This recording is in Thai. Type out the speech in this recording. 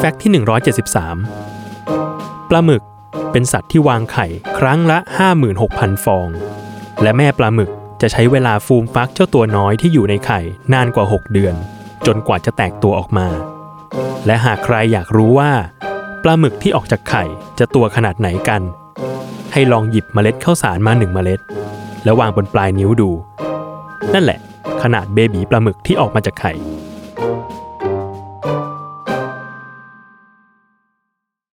แฟกต์ที่ 173 ปลาหมึกเป็นสัตว์ที่วางไข่ครั้งละ 56,000 ฟอง และแม่ปลาหมึกจะใช้เวลาฟูมฟักเจ้าตัวน้อยที่อยู่ในไข่นานกว่า 6 เดือน จนกว่าจะแตกตัวออกมา และหากใครอยากรู้ว่า ปลาหมึกที่ออกจากไข่จะตัวขนาดไหนกัน ให้ลองหยิบเมล็ดข้าวสารมาหนึ่งเมล็ด แล้ววางบนปลายนิ้วดู นั่นแหละ ขนาดเบบีปลาหมึกที่ออกมาจากไข่